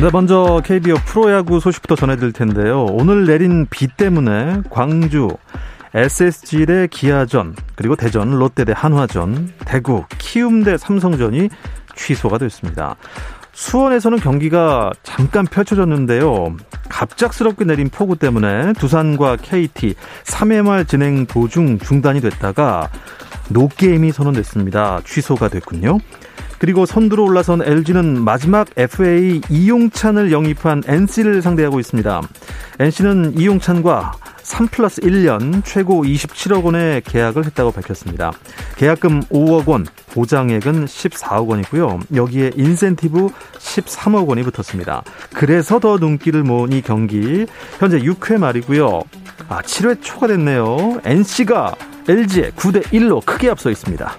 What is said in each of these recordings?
네, 먼저 KBO 프로야구 소식부터 전해드릴 텐데요. 오늘 내린 비 때문에 광주, SSG 대 기아전, 그리고 대전, 롯데 대 한화전, 대구, 키움 대 삼성전이 취소가 됐습니다. 수원에서는 경기가 잠깐 펼쳐졌는데요. 갑작스럽게 내린 폭우 때문에 두산과 KT 3회 말 진행 도중 중단이 됐다가 노게임이 선언됐습니다. 취소가 됐군요. 그리고 선두로 올라선 LG는 마지막 FA 이용찬을 영입한 NC를 상대하고 있습니다. NC는 이용찬과 3 플러스 1년 최고 27억 원의 계약을 했다고 밝혔습니다. 계약금 5억 원, 보장액은 14억 원이고요. 여기에 인센티브 13억 원이 붙었습니다. 그래서 더 눈길을 모은 이 경기 현재 6회 말이고요. 아, 7회 초가 됐네요. NC가 LG에 9대 1로 크게 앞서 있습니다.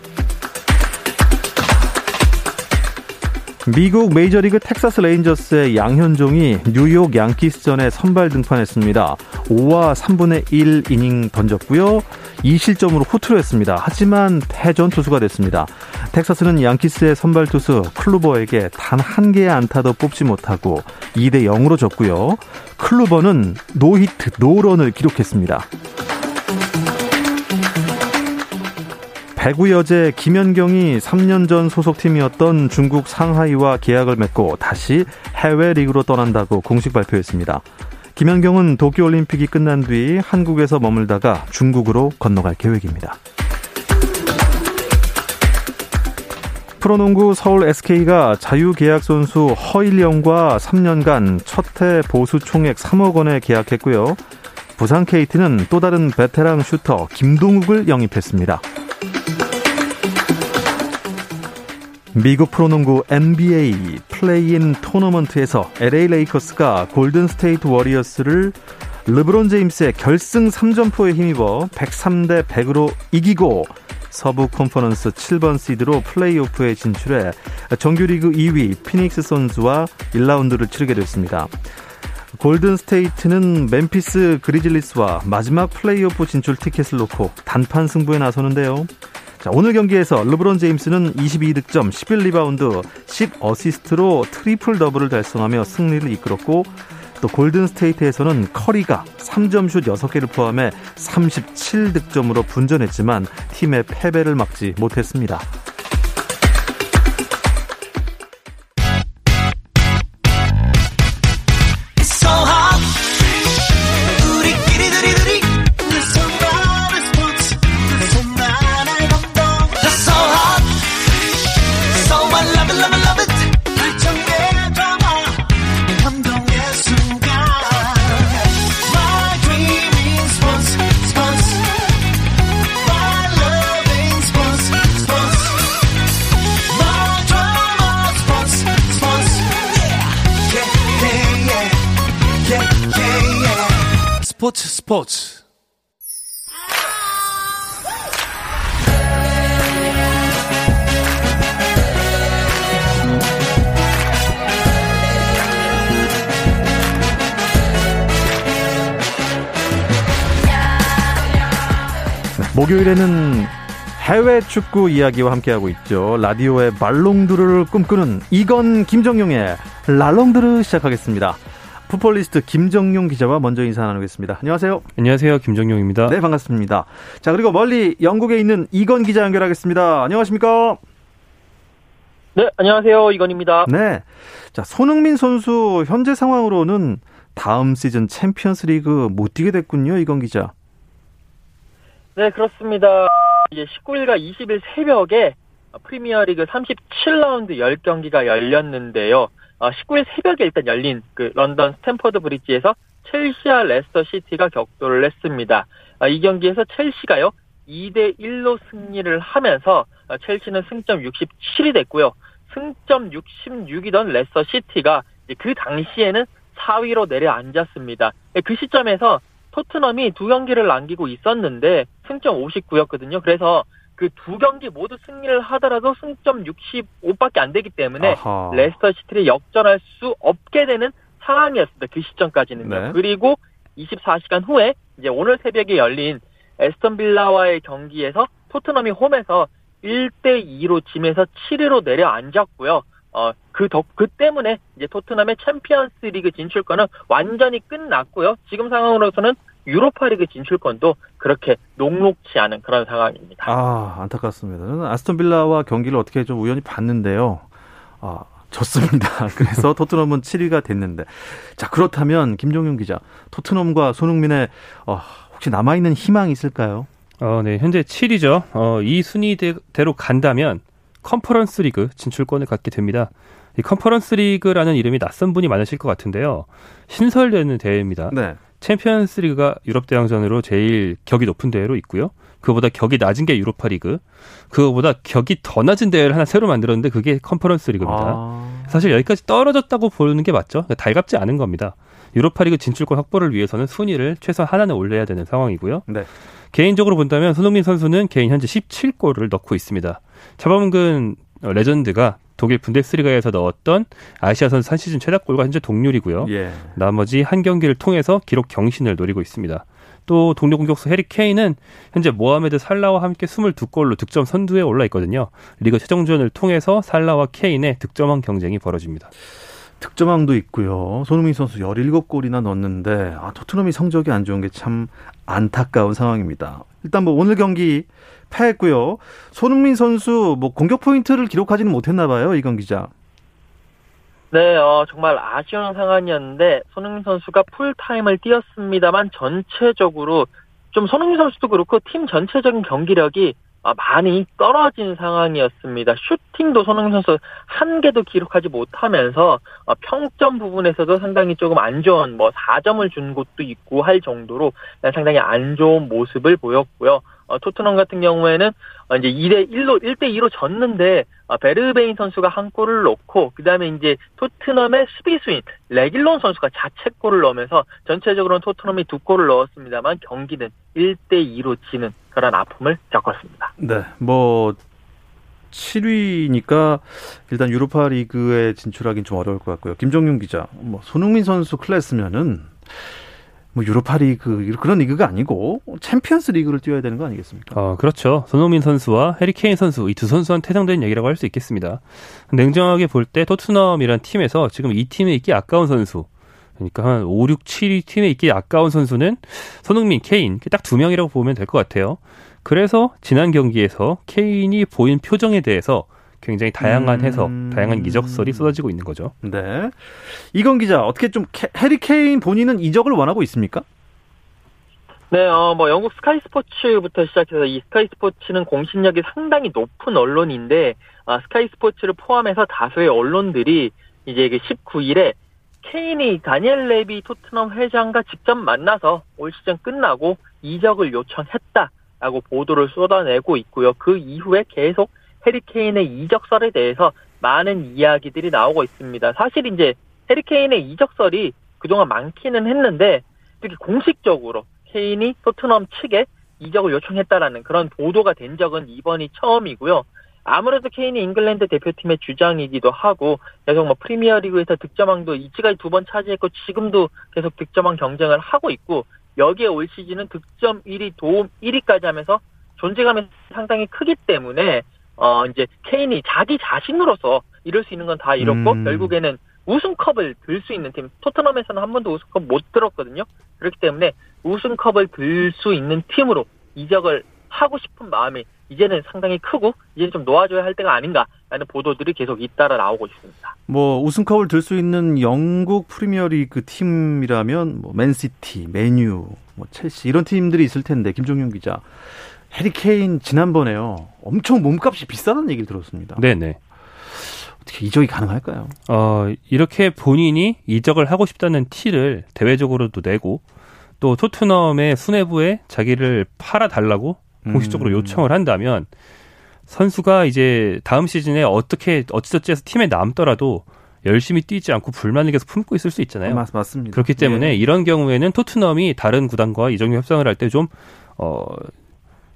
미국 메이저리그 텍사스 레인저스의 양현종이 뉴욕 양키스전에 선발 등판했습니다. 5와 3분의 1 이닝 던졌고요. 2실점으로 호투를 했습니다. 하지만 패전 투수가 됐습니다. 텍사스는 양키스의 선발 투수 클루버에게 단 한 개의 안타도 뽑지 못하고 2대 0으로 졌고요. 클루버는 노히트 노런을 기록했습니다. 배구 여제 김연경이 3년 전 소속팀이었던 중국 상하이와 계약을 맺고 다시 해외 리그로 떠난다고 공식 발표했습니다. 김연경은 도쿄올림픽이 끝난 뒤 한국에서 머물다가 중국으로 건너갈 계획입니다. 프로농구 서울 SK가 자유계약 선수 허일영과 3년간 첫해 보수 총액 3억 원에 계약했고요. 부산 KT는 또 다른 베테랑 슈터 김동욱을 영입했습니다. 미국 프로농구 NBA 플레이인 토너먼트에서 LA 레이커스가 골든 스테이트 워리어스를 르브론 제임스의 결승 3점포에 힘입어 103대 100으로 이기고 서부 컨퍼런스 7번 시드로 플레이오프에 진출해 정규리그 2위 피닉스 선즈와 1라운드를 치르게 됐습니다. 골든 스테이트는 멤피스 그리즐리스와 마지막 플레이오프 진출 티켓을 놓고 단판 승부에 나서는데요. 자, 오늘 경기에서 르브론 제임스는 22득점, 11리바운드, 10어시스트로 트리플 더블을 달성하며 승리를 이끌었고 또 골든 스테이트에서는 커리가 3점슛 6개를 포함해 37득점으로 분전했지만 팀의 패배를 막지 못했습니다. 목요일에는 해외 축구 이야기와 함께하고 있죠. 라디오의 발롱도르를 꿈꾸는 이건 김정용의 랄롱도르 시작하겠습니다. 풋볼리스트 김정용 기자와 먼저 인사 나누겠습니다. 안녕하세요. 안녕하세요. 김정용입니다. 네, 반갑습니다. 자, 그리고 멀리 영국에 있는 이건 기자 연결하겠습니다. 안녕하십니까? 네, 안녕하세요. 이건입니다. 네. 자, 손흥민 선수 현재 상황으로는 다음 시즌 챔피언스 리그 못 뛰게 됐군요. 이건 기자. 네, 그렇습니다. 이제 19일과 20일 새벽에 프리미어리그 37라운드 10경기가 열렸는데요. 19일 어, 새벽에 일단 열린 그 런던 스탠퍼드 브릿지에서 첼시와 레스터 시티가 격돌을 했습니다. 아, 이 경기에서 첼시가요 2대 1로 승리를 하면서 어, 첼시는 승점 67이 됐고요. 승점 66이던 레스터 시티가 그 당시에는 4위로 내려앉았습니다. 그 시점에서 토트넘이 두 경기를 남기고 있었는데 승점 59였거든요. 그래서 그 두 경기 모두 승리를 하더라도 승점 65밖에 안 되기 때문에 아하. 레스터 시티를 역전할 수 없게 되는 상황이었습니다. 그 시점까지는요. 네. 그리고 24시간 후에 이제 오늘 새벽에 열린 애스턴 빌라와의 경기에서 토트넘이 홈에서 1대 2로 지면서 7위로 내려앉았고요. 어, 그 덕, 그 때문에 이제 토트넘의 챔피언스 리그 진출권은 완전히 끝났고요. 지금 상황으로서는 유로파 리그 진출권도 그렇게 녹록치 않은 그런 상황입니다. 아, 안타깝습니다. 저는 애스턴 빌라와 경기를 어떻게 좀 우연히 봤는데요. 아, 졌습니다. 그래서 토트넘은 7위가 됐는데. 자, 그렇다면 김정용 기자, 토트넘과 손흥민의 어, 혹시 남아 있는 희망이 있을까요? 어, 네. 현재 7위죠. 어, 이 순위대로 간다면 컨퍼런스 리그 진출권을 갖게 됩니다. 이 컨퍼런스 리그라는 이름이 낯선 분이 많으실 것 같은데요. 신설되는 대회입니다. 네. 챔피언스 리그가 유럽 대항전으로 제일 격이 높은 대회로 있고요. 그보다 격이 낮은 게 유로파 리그. 그거보다 격이 더 낮은 대회를 하나 새로 만들었는데 그게 컨퍼런스 리그입니다. 아... 사실 여기까지 떨어졌다고 보는 게 맞죠. 그러니까 달갑지 않은 겁니다. 유로파 리그 진출권 확보를 위해서는 순위를 최소 하나는 올려야 되는 상황이고요. 네. 개인적으로 본다면 손흥민 선수는 개인 현재 17골을 넣고 있습니다. 차범근 레전드가 독일 분데스리가에서 넣었던 아시아 선수 한 시즌 최다골과 현재 동률이고요. 예. 나머지 한 경기를 통해서 기록 경신을 노리고 있습니다. 또 동료 공격수 해리 케인은 현재 모하메드 살라와 함께 22골로 득점 선두에 올라 있거든요. 리그 최종전을 통해서 살라와 케인의 득점왕 경쟁이 벌어집니다. 득점왕도 있고요. 손흥민 선수 17골이나 넣었는데 아, 토트넘이 성적이 안 좋은 게 참 안타까운 상황입니다. 일단 뭐 오늘 경기 패했고요. 손흥민 선수 뭐 공격 포인트를 기록하지는 못했나 봐요. 이건 기자. 네, 어, 정말 아쉬운 상황이었는데 손흥민 선수가 풀타임을 뛰었습니다만 전체적으로 좀 손흥민 선수도 그렇고 팀 전체적인 경기력이 아, 많이 떨어진 상황이었습니다. 슈팅도 손흥민 선수 한 개도 기록하지 못하면서 어, 평점 부분에서도 상당히 조금 안 좋은 뭐 4점을 준 곳도 있고 할 정도로 상당히 안 좋은 모습을 보였고요. 어, 토트넘 같은 경우에는 어, 이제 2대 1로 1대 2로 졌는데 어, 베르베인 선수가 한 골을 넣고 그다음에 이제 토트넘의 수비수인 레길론 선수가 자책골을 넣으면서 전체적으로는 토트넘이 두 골을 넣었습니다만 경기는 1대 2로 지는 그런 아픔을 겪었습니다. 네. 뭐 7위니까 일단 유로파 리그에 진출하긴 좀 어려울 것 같고요. 김정윤 기자, 뭐 손흥민 선수 클래스면은 뭐 유로파 리그 그런 리그가 아니고 챔피언스 리그를 뛰어야 되는 거 아니겠습니까? 어, 그렇죠. 손흥민 선수와 해리 케인 선수 이 두 선수에 한정된 얘기라고 할 수 있겠습니다. 냉정하게 볼 때 토트넘이란 팀에서 지금 이 팀에 있기 아까운 선수 그러니까 한 5, 6, 7위 팀에 있기 아까운 선수는 손흥민, 케인 딱 두 명이라고 보면 될 것 같아요. 그래서 지난 경기에서 케인이 보인 표정에 대해서 굉장히 다양한 해석, 음... 다양한 이적설이 쏟아지고 있는 거죠. 네. 이건 기자, 어떻게 좀 캐, 해리 케인 본인은 이적을 원하고 있습니까? 네, 어, 뭐 영국 스카이 스포츠부터 시작해서 이 스카이 스포츠는 공신력이 상당히 높은 언론인데 아, 스카이 스포츠를 포함해서 다수의 언론들이 이제 19일에 케인이 다니엘 레비 토트넘 회장과 직접 만나서 올 시즌 끝나고 이적을 요청했다라고 보도를 쏟아내고 있고요. 그 이후에 계속 해리케인의 이적설에 대해서 많은 이야기들이 나오고 있습니다. 사실 이제 해리케인의 이적설이 그동안 많기는 했는데 특히 공식적으로 케인이 토트넘 측에 이적을 요청했다라는 그런 보도가 된 적은 이번이 처음이고요. 아무래도 케인이 잉글랜드 대표팀의 주장이기도 하고 계속 뭐 프리미어리그에서 득점왕도 이지까지 두 번 차지했고 지금도 계속 득점왕 경쟁을 하고 있고 여기에 올 시즌은 득점 1위, 도움 1위까지 하면서 존재감이 상당히 크기 때문에 어 이제 케인이 자기 자신으로서 이룰 수 있는 건 다 이뤘고 음. 결국에는 우승컵을 들 수 있는 팀 토트넘에서는 한 번도 우승컵 못 들었거든요. 그렇기 때문에 우승컵을 들 수 있는 팀으로 이적을 하고 싶은 마음이 이제는 상당히 크고 이제 좀 놓아줘야 할 때가 아닌가라는 보도들이 계속 잇따라 나오고 있습니다. 뭐 우승컵을 들 수 있는 영국 프리미어리그 팀이라면 뭐 맨시티, 맨유, 뭐 첼시 이런 팀들이 있을 텐데 김종윤 기자 해리 케인 지난번에요. 엄청 몸값이 비싸다는 얘기를 들었습니다. 네네. 어떻게 이적이 가능할까요? 어, 이렇게 본인이 이적을 하고 싶다는 티를 대외적으로도 내고 또 토트넘의 수뇌부에 자기를 팔아달라고 공식적으로 음. 요청을 한다면 선수가 이제 다음 시즌에 어떻게 어찌저찌 해서 팀에 남더라도 열심히 뛰지 않고 불만을 계속 품고 있을 수 있잖아요. 맞, 맞습니다. 그렇기 때문에 예. 이런 경우에는 토트넘이 다른 구단과 이적료 협상을 할 때 좀 어,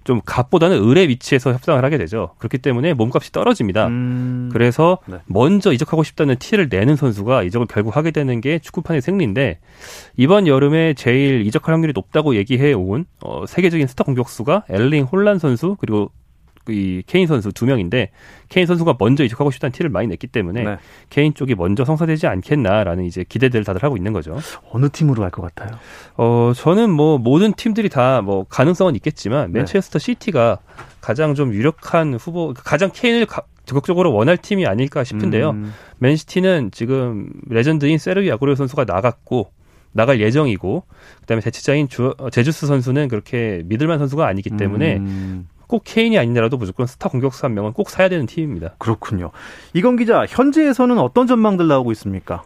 좀 값보다는 을의 위치에서 협상을 하게 되죠. 그렇기 때문에 몸값이 떨어집니다. 음, 그래서 네. 먼저 이적하고 싶다는 티를 내는 선수가 이적을 결국 하게 되는 게 축구판의 승리인데 이번 여름에 제일 이적할 확률이 높다고 얘기해 온 어, 세계적인 스타 공격수가 엘링 홀란 선수 그리고 이 케인 선수 두 명인데 케인 선수가 먼저 이적하고 싶다는 티를 많이 냈기 때문에 네. 케인 쪽이 먼저 성사되지 않겠나라는 이제 기대들을 다들 하고 있는 거죠. 어느 팀으로 갈 것 같아요? 어, 저는 뭐 모든 팀들이 다 뭐 가능성은 있겠지만 네. 맨체스터 시티가 가장 좀 유력한 후보, 가장 케인을 가- 적극적으로 원할 팀이 아닐까 싶은데요. 음, 맨시티는 지금 레전드인 세르히오 아구에로 선수가 나갔고 나갈 예정이고 그다음에 대체자인 주, 어, 제주스 선수는 그렇게 믿을만 선수가 아니기 때문에 음, 꼭 케인이 아니더라도 무조건 스타 공격수 한 명은 꼭 사야 되는 팀입니다. 그렇군요. 이건 기자, 현지에서는 어떤 전망들 나오고 있습니까?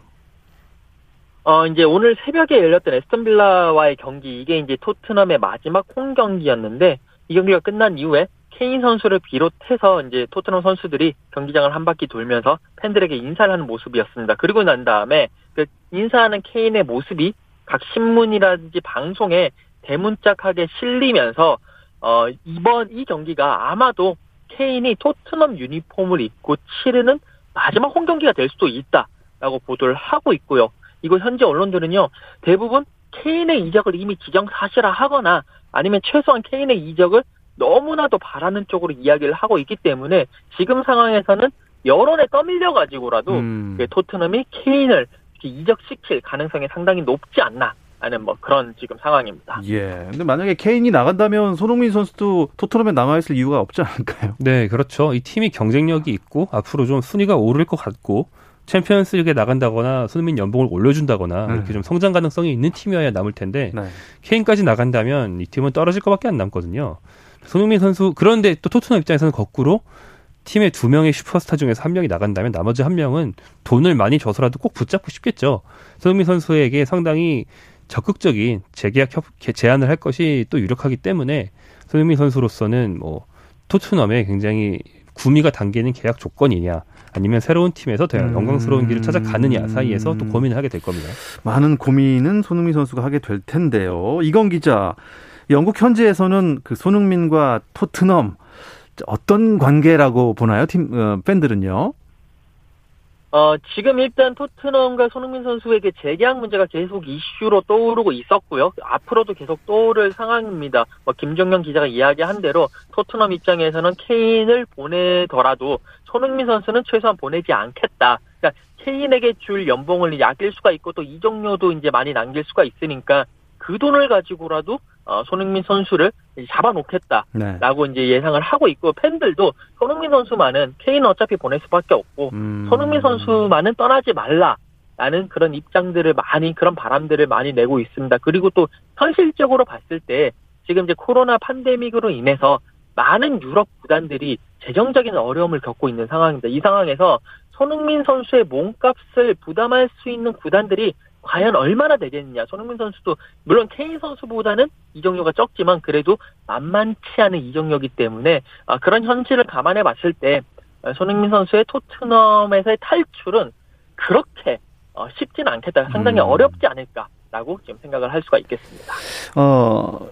어, 이제 오늘 새벽에 열렸던 에스턴 빌라와의 경기, 이게 이제 토트넘의 마지막 홈 경기였는데, 이 경기가 끝난 이후에 케인 선수를 비롯해서 이제 토트넘 선수들이 경기장을 한 바퀴 돌면서 팬들에게 인사를 하는 모습이었습니다. 그리고 난 다음에 그 인사하는 케인의 모습이 각 신문이라든지 방송에 대문짝하게 실리면서 어, 이번 이 경기가 아마도 케인이 토트넘 유니폼을 입고 치르는 마지막 홈 경기가 될 수도 있다라고 보도를 하고 있고요. 이거 현재 언론들은요 대부분 케인의 이적을 이미 기정사실화하거나 아니면 최소한 케인의 이적을 너무나도 바라는 쪽으로 이야기를 하고 있기 때문에 지금 상황에서는 여론에 떠밀려 가지고라도 음, 토트넘이 케인을 이적시킬 가능성이 상당히 높지 않나 하는 뭐 그런 지금 상황입니다. 예. 근데 만약에 케인이 나간다면 손흥민 선수도 토트넘에 남아 있을 이유가 없지 않을까요? 네, 그렇죠. 이 팀이 경쟁력이 있고 앞으로 좀 순위가 오를 것 같고 챔피언스리그에 나간다거나 손흥민 연봉을 올려준다거나 음. 이렇게 좀 성장 가능성이 있는 팀이어야 남을 텐데 네. 케인까지 나간다면 이 팀은 떨어질 것밖에 안 남거든요. 손흥민 선수 그런데 또 토트넘 입장에서는 거꾸로 팀의 두 명의 슈퍼스타 중에서 한 명이 나간다면 나머지 한 명은 돈을 많이 줘서라도 꼭 붙잡고 싶겠죠. 손흥민 선수에게 상당히 적극적인 재계약 협, 제안을 할 것이 또 유력하기 때문에 손흥민 선수로서는 뭐 토트넘에 굉장히 구미가 당기는 계약 조건이냐 아니면 새로운 팀에서 더 음. 영광스러운 길을 찾아가느냐 사이에서 또 고민을 하게 될 겁니다. 많은 고민은 손흥민 선수가 하게 될 텐데요. 이건 기자, 영국 현지에서는 그 손흥민과 토트넘 어떤 관계라고 보나요? 팀 어, 팬들은요. 어, 지금 일단 토트넘과 손흥민 선수에게 재계약 문제가 계속 이슈로 떠오르고 있었고요. 앞으로도 계속 떠오를 상황입니다. 뭐 김정현 기자가 이야기한 대로 토트넘 입장에서는 케인을 보내더라도 손흥민 선수는 최소한 보내지 않겠다. 그러니까 케인에게 줄 연봉을 이제 아낄 수가 있고 또 이적료도 이제 많이 남길 수가 있으니까 그 돈을 가지고라도 어, 손흥민 선수를 이제 잡아놓겠다. 네. 라고 이제 예상을 하고 있고 팬들도 손흥민 선수만은 케인은 어차피 보낼 수밖에 없고 음. 손흥민 선수만은 떠나지 말라 라는 그런 입장들을 많이 그런 바람들을 많이 내고 있습니다. 그리고 또 현실적으로 봤을 때 지금 이제 코로나 팬데믹으로 인해서 많은 유럽 구단들이 재정적인 어려움을 겪고 있는 상황입니다. 이 상황에서 손흥민 선수의 몸값을 부담할 수 있는 구단들이 과연 얼마나 되겠느냐. 손흥민 선수도 물론 케인 선수보다는 이적료가 적지만 그래도 만만치 않은 이적료이기 때문에 아, 그런 현실을 감안해 봤을 때 어, 손흥민 선수의 토트넘에서의 탈출은 그렇게 어, 쉽지는 않겠다. 상당히 음. 어렵지 않을까라고 지금 생각을 할 수가 있겠습니다. 어,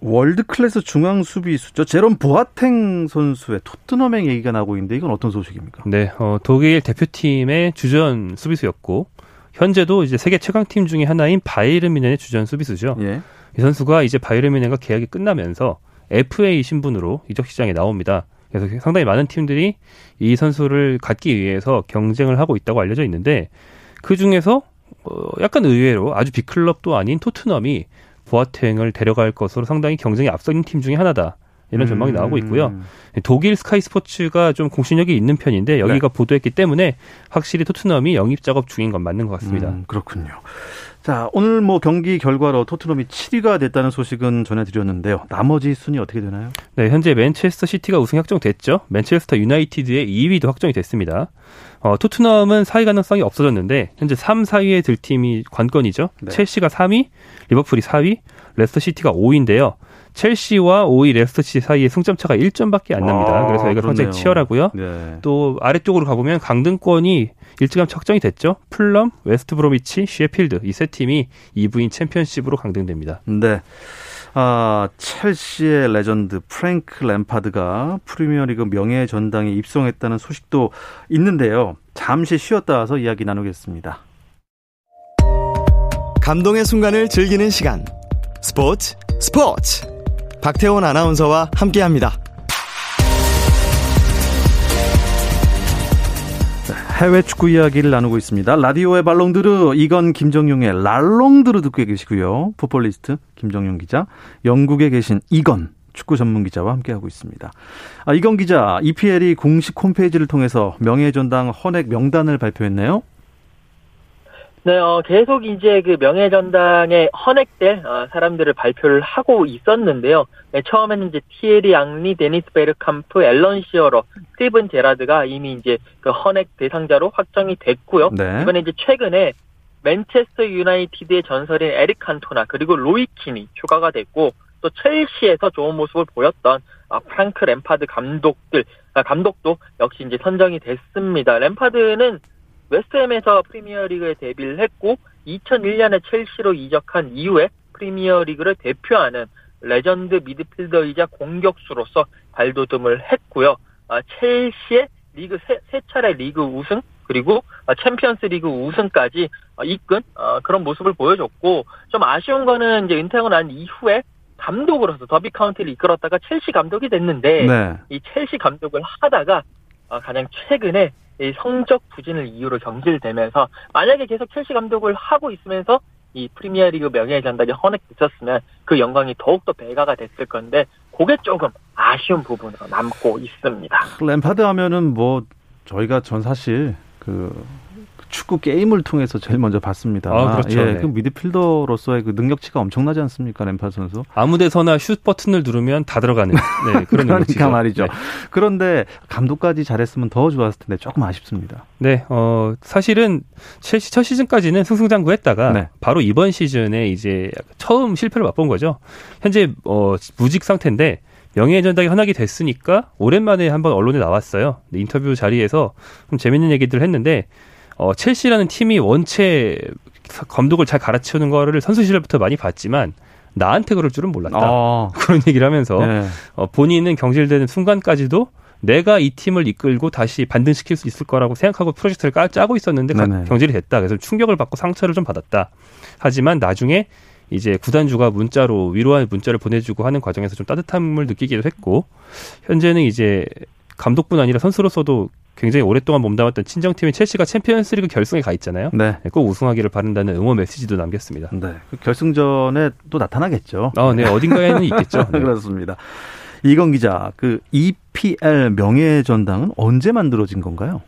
월드 클래스 중앙 수비수죠. 제롬 보아텡 선수의 토트넘행 얘기가 나오고 있는데 이건 어떤 소식입니까? 네, 어, 독일 대표팀의 주전 수비수였고 현재도 이제 세계 최강팀 중에 하나인 바이에른 뮌헨의 주전 수비수죠. 예. 이 선수가 이제 바이에른 뮌헨과 계약이 끝나면서 FA 신분으로 이적 시장에 나옵니다. 그래서 상당히 많은 팀들이 이 선수를 갖기 위해서 경쟁을 하고 있다고 알려져 있는데 그 중에서 어, 약간 의외로 아주 빅클럽도 아닌 토트넘이 보아탱을 데려갈 것으로 상당히 경쟁에 앞서는 팀 중에 하나다. 이런 전망이 나오고 있고요. 음. 독일 스카이 스포츠가 좀 공신력이 있는 편인데 여기가 보도했기 때문에 확실히 토트넘이 영입 작업 중인 건 맞는 것 같습니다. 음, 그렇군요. 자, 오늘 뭐 경기 결과로 토트넘이 7위가 됐다는 소식은 전해드렸는데요. 나머지 순위 어떻게 되나요? 네, 현재 맨체스터 시티가 우승 확정됐죠. 맨체스터 유나이티드의 2위도 확정이 됐습니다. 어, 토트넘은 4위 가능성이 없어졌는데 현재 3, 4위에 들 팀이 관건이죠. 네. 첼시가 3위, 리버풀이 4위, 레스터 시티가 5위인데요. 첼시와 5위 레스터시 사이의 승점 차가 1점밖에 안 납니다. 아, 그래서 여기가 굉장히 그렇네요. 치열하고요. 네. 또 아래쪽으로 가보면 강등권이 일찌감치 확정이 됐죠. 풀럼, 웨스트 브로미치, 셰필드 이 세 팀이 2부인 챔피언십으로 강등됩니다. 네. 아, 첼시의 레전드 프랭크 램파드가 프리미어리그 명예 전당에 입성했다는 소식도 있는데요. 잠시 쉬었다 와서 이야기 나누겠습니다. 감동의 순간을 즐기는 시간. 스포츠, 스포츠. 박태원 아나운서와 함께합니다. 해외 축구 이야기를 나누고 있습니다. 라디오의 발롱도르 이건 김정용의 랄롱도르 듣고 계시고요. 풋볼리스트 김정용 기자, 영국에 계신 이건 축구 전문 기자와 함께하고 있습니다. 아, 이건 기자, EPL이 공식 홈페이지를 통해서 명예전당 헌액 명단을 발표했네요. 네, 어, 계속 이제 그 명예전당에 헌액될 어, 사람들을 발표를 하고 있었는데요. 네, 처음에는 이제 티에리 앙리, 데니스 베르캄프, 앨런 시어러, 스티븐 제라드가 이미 이제 그 헌액 대상자로 확정이 됐고요. 네. 이번에 이제 최근에 맨체스터 유나이티드의 전설인 에릭 칸토나 그리고 로이 킨이 추가가 됐고 또 첼시에서 좋은 모습을 보였던 아, 프랑크 램파드 감독들 아, 감독도 역시 이제 선정이 됐습니다. 램파드는 웨스트햄에서 프리미어리그에 데뷔를 했고 2001년에 첼시로 이적한 이후에 프리미어리그를 대표하는 레전드 미드필더이자 공격수로서 발돋움을 했고요. 아, 첼시의 리그 세, 세 차례 리그 우승 그리고 아, 챔피언스 리그 우승까지 아, 이끈 아, 그런 모습을 보여줬고 좀 아쉬운 거는 이제 은퇴하고 난 이후에 감독으로서 더비 카운티를 이끌었다가 첼시 감독이 됐는데 네. 이 첼시 감독을 하다가 아, 가장 최근에 이 성적 부진을 이유로 경질되면서 만약에 계속 첼시 감독을 하고 있으면서 이 프리미어리그 명예의 전당이 헌액됐었으면 그 영광이 더욱더 배가가 됐을 건데 그게 조금 아쉬운 부분으로 남고 있습니다. 램파드 하면은 뭐 저희가 전 사실 그 축구 게임을 통해서 제일 먼저 봤습니다. 아, 그렇죠. 예, 네. 그 미드필더로서의 그 능력치가 엄청나지 않습니까, 램파드 선수? 아무데서나 슛 버튼을 누르면 다 들어가는 네, 그런 그러니까. 말이죠. 네. 그런데 감독까지 잘했으면 더 좋았을 텐데 조금 아쉽습니다. 네, 어, 사실은 첼시 첫 시즌까지는 승승장구했다가 네. 바로 이번 시즌에 이제 처음 실패를 맛본 거죠. 현재 어, 무직 상태인데 명예전당이 헌학이 됐으니까 오랜만에 한번 언론에 나왔어요. 네, 인터뷰 자리에서 좀 재밌는 얘기들을 했는데 어, 첼시라는 팀이 원체 감독을 잘 갈아치우는 거를 선수 시절부터 많이 봤지만 나한테 그럴 줄은 몰랐다. 아, 그런 얘기를 하면서 네. 어, 본인은 경질되는 순간까지도 내가 이 팀을 이끌고 다시 반등시킬 수 있을 거라고 생각하고 프로젝트를 까, 짜고 있었는데 가- 네네. 경질이 됐다. 그래서 충격을 받고 상처를 좀 받았다. 하지만 나중에 이제 구단주가 문자로 위로의 문자를 보내주고 하는 과정에서 좀 따뜻함을 느끼기도 했고 현재는 이제 감독뿐 아니라 선수로서도 굉장히 오랫동안 몸담았던 친정팀인 첼시가 챔피언스리그 결승에 가 있잖아요. 네. 네, 꼭 우승하기를 바란다는 응원 메시지도 남겼습니다. 네. 그 결승전에 또 나타나겠죠. 아, 네, 어딘가에는 있겠죠. 네. 그렇습니다. 이건 기자, 그 EPL 명예전당은 언제 만들어진 건가요?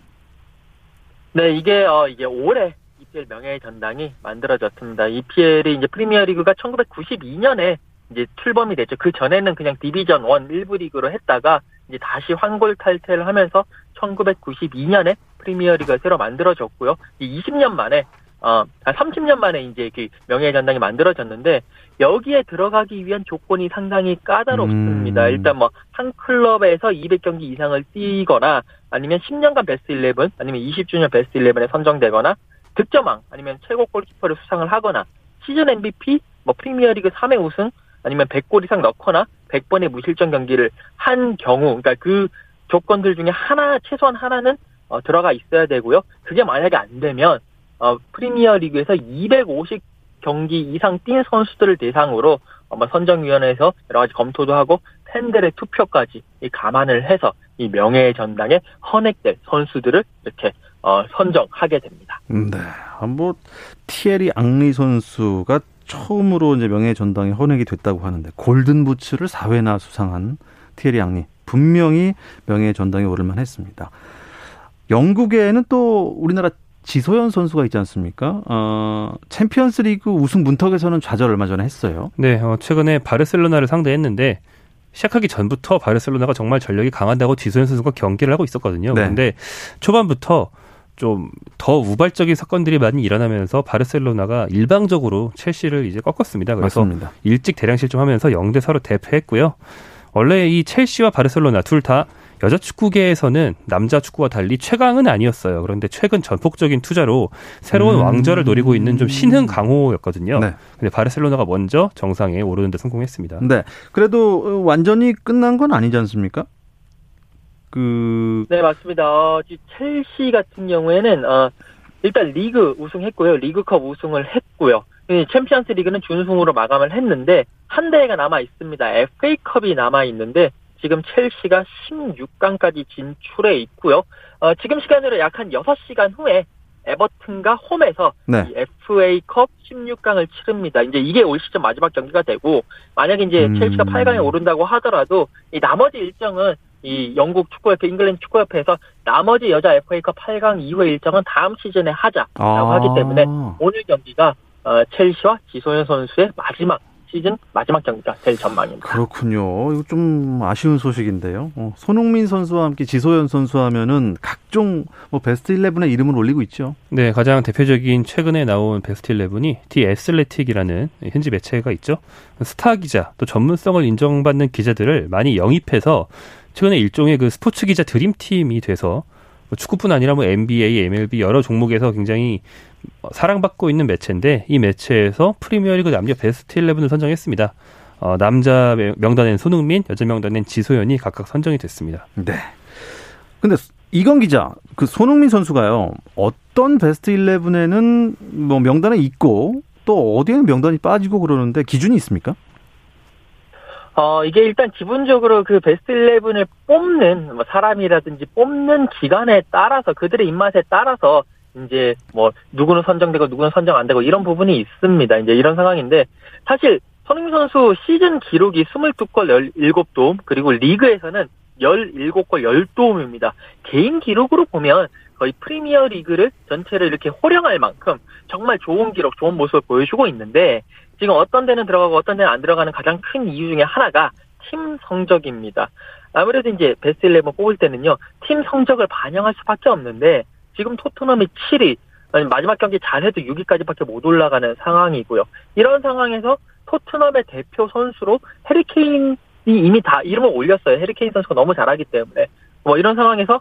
네, 이게 어 이게 올해 EPL 명예의 전당이 만들어졌습니다. EPL이 이제 프리미어리그가 1992년에 이제 출범이 됐죠. 그 전에는 그냥 디비전 1 1부 리그로 했다가 이제 다시 환골 탈퇴를 하면서 1992년에 프리미어리그가 새로 만들어졌고요. 이 20년 만에 어, 아, 30년 만에 이제 그 명예의 전당이 만들어졌는데 여기에 들어가기 위한 조건이 상당히 까다롭습니다. 음. 일단 뭐 한 클럽에서 200경기 이상을 뛰거나 아니면 10년간 베스트 11 아니면 20주년 베스트 11에 선정되거나 득점왕 아니면 최고 골키퍼를 수상을 하거나 시즌 MVP 뭐 프리미어리그 3회 우승 아니면 100골 이상 넣거나 100번의 무실점 경기를 한 경우 그러니까 그 조건들 중에 하나 최소한 하나는 어, 들어가 있어야 되고요. 그게 만약에 안 되면 어, 프리미어 리그에서 250 경기 이상 뛴 선수들을 대상으로 아마 선정위원회에서 여러 가지 검토도 하고 팬들의 투표까지 이 감안을 해서 이 명예의 전당에 헌액될 선수들을 이렇게 어, 선정하게 됩니다. 네. 아, 뭐 티에리 앙리 선수가 처음으로 이제 명예 전당에 헌액이 됐다고 하는데 골든 부츠를 4회나 수상한 티에리 앙리 분명히 명예 전당에 오를 만 했습니다. 영국에는 또 우리나라 지소연 선수가 있지 않습니까? 어, 챔피언스 리그 우승 문턱에서는 좌절 얼마 전에 했어요. 네, 어, 최근에 바르셀로나를 상대했는데 시작하기 전부터 바르셀로나가 정말 전력이 강하다고 지소연 선수가 경계를 하고 있었거든요. 네. 그런데 초반부터 좀 더 우발적인 사건들이 많이 일어나면서 바르셀로나가 일방적으로 첼시를 이제 꺾었습니다. 그래서 맞습니다. 일찍 대량 실점하면서 0대 4로 대패했고요. 원래 이 첼시와 바르셀로나 둘 다 여자 축구계에서는 남자 축구와 달리 최강은 아니었어요. 그런데 최근 전폭적인 투자로 새로운 음. 왕좌를 노리고 있는 좀 신흥 강호였거든요. 네. 근데 바르셀로나가 먼저 정상에 오르는 데 성공했습니다. 네. 그래도 어, 완전히 끝난 건 아니지 않습니까? 그 네, 맞습니다. 어, 이 첼시 같은 경우에는 어, 일단 리그 우승했고요. 리그컵 우승을 했고요. 이 챔피언스 리그는 준우승으로 마감을 했는데 한 대회가 남아 있습니다. FA컵이 남아 있는데 지금 첼시가 16강까지 진출해 있고요. 어, 지금 시간으로 약 한 6시간 후에 에버튼과 홈에서 네. 이 FA컵 16강을 치릅니다. 이제 이게 올 시즌 마지막 경기가 되고 만약에 이제 음. 첼시가 8강에 오른다고 하더라도 이 나머지 일정은 이 영국 축구협회, 잉글랜드 축구협회에서 나머지 여자 FA컵 8강 이후의 일정은 다음 시즌에 하자라고 아. 하기 때문에 오늘 경기가 어, 첼시와 지소연 선수의 마지막 시즌 마지막 경기가 될 전망입니다. 그렇군요. 이거 좀 아쉬운 소식인데요. 어, 손흥민 선수와 함께 지소연 선수 하면은 각종 뭐 베스트 11에 이름을 올리고 있죠. 네, 가장 대표적인 최근에 나온 베스트 11이 디 애슬레틱이라는 현지 매체가 있죠. 스타 기자, 또 전문성을 인정받는 기자들을 많이 영입해서 최근에 일종의 그 스포츠 기자 드림팀이 돼서 뭐 축구뿐 아니라 뭐 NBA, MLB 여러 종목에서 굉장히 사랑받고 있는 매체인데 이 매체에서 프리미어리그 남녀 베스트 11을 선정했습니다. 어, 남자 명단엔 손흥민, 여자 명단엔 지소연이 각각 선정이 됐습니다. 네. 근데 이건 기자, 그 손흥민 선수가요. 어떤 베스트 11에는 뭐 명단에 있고 또 어디에는 명단이 빠지고 그러는데 기준이 있습니까? 어, 이게 일단 기본적으로 그 베스트 11을 뽑는 뭐 사람이라든지 뽑는 기간에 따라서 그들의 입맛에 따라서 이제 뭐 누구는 선정되고 누구는 선정 안 되고 이런 부분이 있습니다. 이제 이런 상황인데 사실 손흥민 선수 시즌 기록이 22골 17도움 그리고 리그에서는 17골 10도움입니다. 개인 기록으로 보면 거의 프리미어 리그를 전체를 이렇게 호령할 만큼 정말 좋은 기록, 좋은 모습을 보여주고 있는데 지금 어떤 데는 들어가고 어떤 데는 안 들어가는 가장 큰 이유 중에 하나가 팀 성적입니다. 아무래도 이제 베스트 11 뽑을 때는요, 팀 성적을 반영할 수밖에 없는데 지금 토트넘이 7위, 아니 마지막 경기 잘해도 6위까지밖에 못 올라가는 상황이고요. 이런 상황에서 토트넘의 대표 선수로 해리케인이 이미 다 이름을 올렸어요. 해리케인 선수가 너무 잘하기 때문에 뭐 이런 상황에서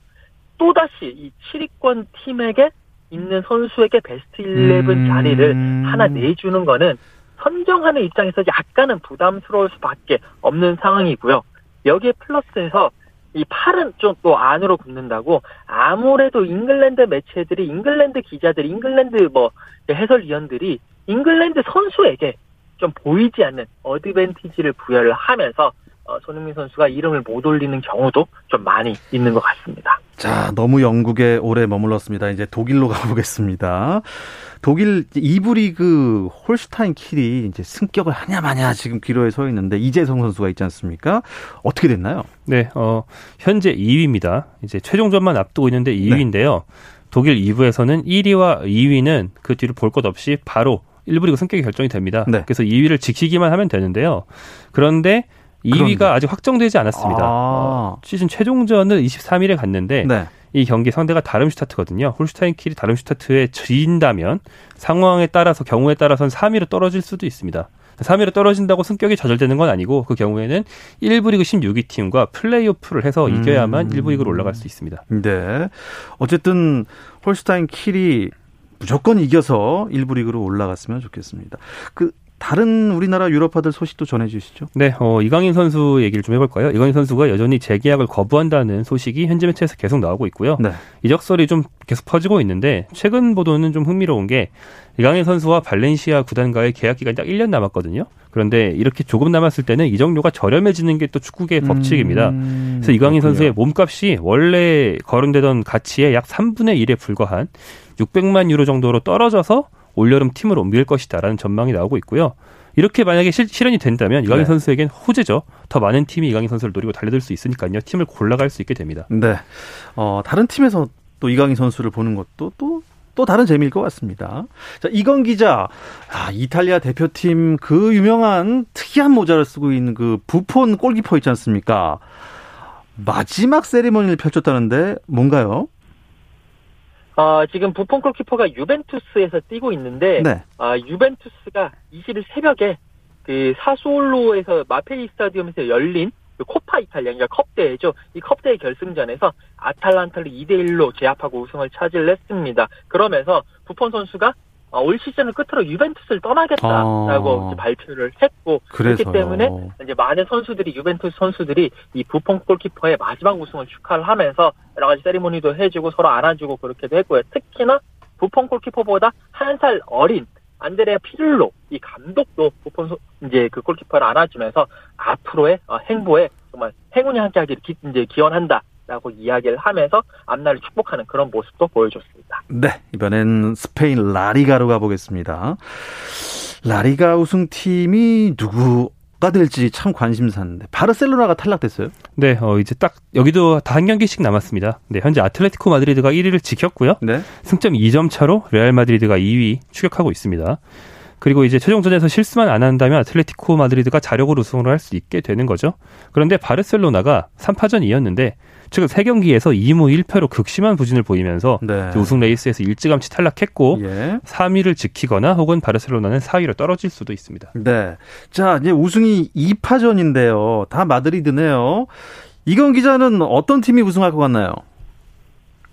또 다시 이 7위권 팀에게 있는 선수에게 베스트 11 음. 자리를 하나 내주는 거는 선정하는 입장에서 약간은 부담스러울 수밖에 없는 상황이고요. 여기에 플러스해서 이 팔은 좀 또 안으로 굽는다고 아무래도 잉글랜드 매체들이 잉글랜드 기자들, 잉글랜드 뭐 해설위원들이 잉글랜드 선수에게 좀 보이지 않는 어드밴티지를 부여를 하면서 어, 손흥민 선수가 이름을 못 올리는 경우도 좀 많이 있는 것 같습니다. 자, 너무 영국에 오래 머물렀습니다. 이제 독일로 가보겠습니다. 독일 2부 리그 홀슈타인 킬이 이제 승격을 하냐 마냐 지금 기로에 서 있는데 이재성 선수가 있지 않습니까? 어떻게 됐나요? 네, 어, 현재 2위입니다. 이제 최종전만 앞두고 있는데 2위인데요. 독일 2부에서는 1위와 2위는 그 뒤로 볼것 없이 바로 1부 리그 승격이 결정이 됩니다. 네. 그래서 2위를 지키기만 하면 되는데요. 그런데 2위가 그런데. 아직 확정되지 않았습니다. 아. 어, 시즌 최종전을 23일에 갔는데 네. 이 경기 상대가 다름슈타트거든요. 홀슈타인 킬이 다름슈타트에 진다면 상황에 따라서 경우에 따라서는 3위로 떨어질 수도 있습니다. 3위로 떨어진다고 승격이 좌절되는 건 아니고 그 경우에는 1부 리그 16위 팀과 플레이오프를 해서 음. 이겨야만 1부 리그로 올라갈 수 있습니다. 네. 어쨌든 홀슈타인 킬이 무조건 이겨서 1부 리그로 올라갔으면 좋겠습니다. 그 다른 우리나라 유럽파들 소식도 전해 주시죠. 네, 어, 이강인 선수 얘기를 좀 해볼까요? 이강인 선수가 여전히 재계약을 거부한다는 소식이 현지 매체에서 계속 나오고 있고요. 네. 이적설이 좀 계속 퍼지고 있는데 최근 보도는 좀 흥미로운 게 이강인 선수와 발렌시아 구단과의 계약 기간이 딱 1년 남았거든요. 그런데 이렇게 조금 남았을 때는 이적료가 저렴해지는 게 또 축구계의 법칙입니다. 음, 그래서 이강인 그렇군요. 선수의 몸값이 원래 거론되던 가치의 약 3분의 1에 불과한 600만 유로 정도로 떨어져서 올여름 팀으로 옮길 것이다라는 전망이 나오고 있고요. 이렇게 만약에 실, 실현이 된다면 이강인 네. 선수에겐 호재죠. 더 많은 팀이 이강인 선수를 노리고 달려들 수 있으니까요. 팀을 골라갈 수 있게 됩니다. 네. 어, 다른 팀에서 또 이강인 선수를 보는 것도 또, 또 다른 재미일 것 같습니다. 자, 이건 기자. 아, 이탈리아 대표팀 그 유명한 특이한 모자를 쓰고 있는 그 부폰 골키퍼 있지 않습니까? 마지막 세리머니를 펼쳤다는데 뭔가요? 어, 지금 부폰 골키퍼가 유벤투스에서 뛰고 있는데 네. 아, 유벤투스가 20일 새벽에 그 사수올로에서 마페이 스타디움에서 열린 그 코파 이탈리아, 그러니까 컵대회죠. 이 컵대회 결승전에서 아탈란타를 2대 1로 제압하고 우승을 차지했습니다. 그러면서 부폰 선수가 어, 올 시즌을 끝으로 유벤투스를 떠나겠다라고 아. 발표를 했고 그래서 그렇기 때문에 이제 많은 선수들이 유벤투스 선수들이 이 부폰 골키퍼의 마지막 우승을 축하를 하면서 여러 가지 세리머니도 해주고 서로 안아주고 그렇게도 했고요. 특히나 부폰 골키퍼보다 한 살 어린 안드레아 피를로 이 감독도 부폰 소- 이제 그 골키퍼를 안아주면서 앞으로의 어, 행보에 정말 행운이 함께하기를 기, 이제 기원한다 라고 이야기를 하면서 앞날을 축복하는 그런 모습도 보여줬습니다. 네, 이번엔 스페인 라리가로 가보겠습니다. 라리가 우승팀이 누구 가 될지 참 관심사인데 바르셀로나가 탈락됐어요. 네, 어, 이제 딱 여기도 다 한 경기씩 남았습니다. 네, 현재 아틀레티코 마드리드가 1위를 지켰고요. 네. 승점 2점 차로 레알 마드리드가 2위 추격하고 있습니다. 그리고 이제 최종전에서 실수만 안 한다면 아틀레티코 마드리드가 자력으로 우승을 할 수 있게 되는 거죠. 그런데 바르셀로나가 3파전이었는데 최근 3경기에서 2무 1패로 극심한 부진을 보이면서 네. 우승 레이스에서 일찌감치 탈락했고 예. 3위를 지키거나 혹은 바르셀로나는 4위로 떨어질 수도 있습니다. 네. 자, 이제 우승이 2파전인데요. 다 마드리드네요. 이건 기자는 어떤 팀이 우승할 것 같나요?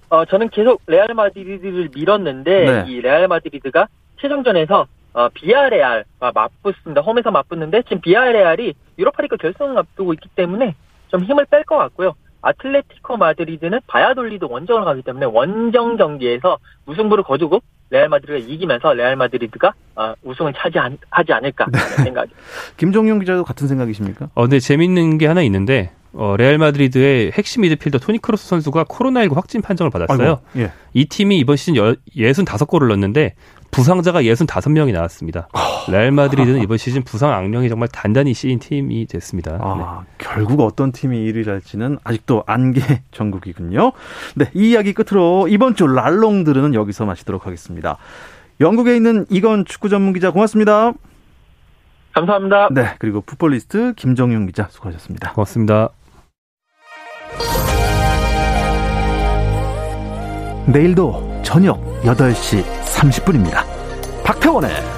어, 저는 계속 레알 마드리드를 밀었는데 네. 이 레알 마드리드가 최종전에서 어, 비아레알과 맞붙습니다. 홈에서 맞붙는데 지금 비아레알이 유로파리그 결승을 앞두고 있기 때문에 좀 힘을 뺄 것 같고요. 아틀레티코 마드리드는 바야돌리드 원정을 가기 때문에 원정 경기에서 무승부를 거두고 레알 마드리드가 이기면서 레알 마드리드가 어, 우승을 차지하지 않을까 네. 하는 생각이. 김종용 기자도 같은 생각이십니까? 어, 근데 재밌는 게 하나 있는데 어, 레알 마드리드의 핵심 미드필더 토니 크로스 선수가 코로나19 확진 판정을 받았어요. 아이고, 예. 이 팀이 이번 시즌 여, 65골을 넣었는데 부상자가 65명이 나왔습니다. 레알 마드리드는 이번 시즌 부상 악령이 정말 단단히 씌인 팀이 됐습니다. 네. 아, 결국 어떤 팀이 1위를 할지는 아직도 안개 전국이군요. 네, 이 이야기 끝으로 이번 주 랄롱 들은 여기서 마치도록 하겠습니다. 영국에 있는 이건 축구 전문 기자 고맙습니다. 감사합니다. 네, 그리고 풋볼리스트 김정용 기자 수고하셨습니다. 고맙습니다. 내일도 저녁 8시 30분입니다. 박태원의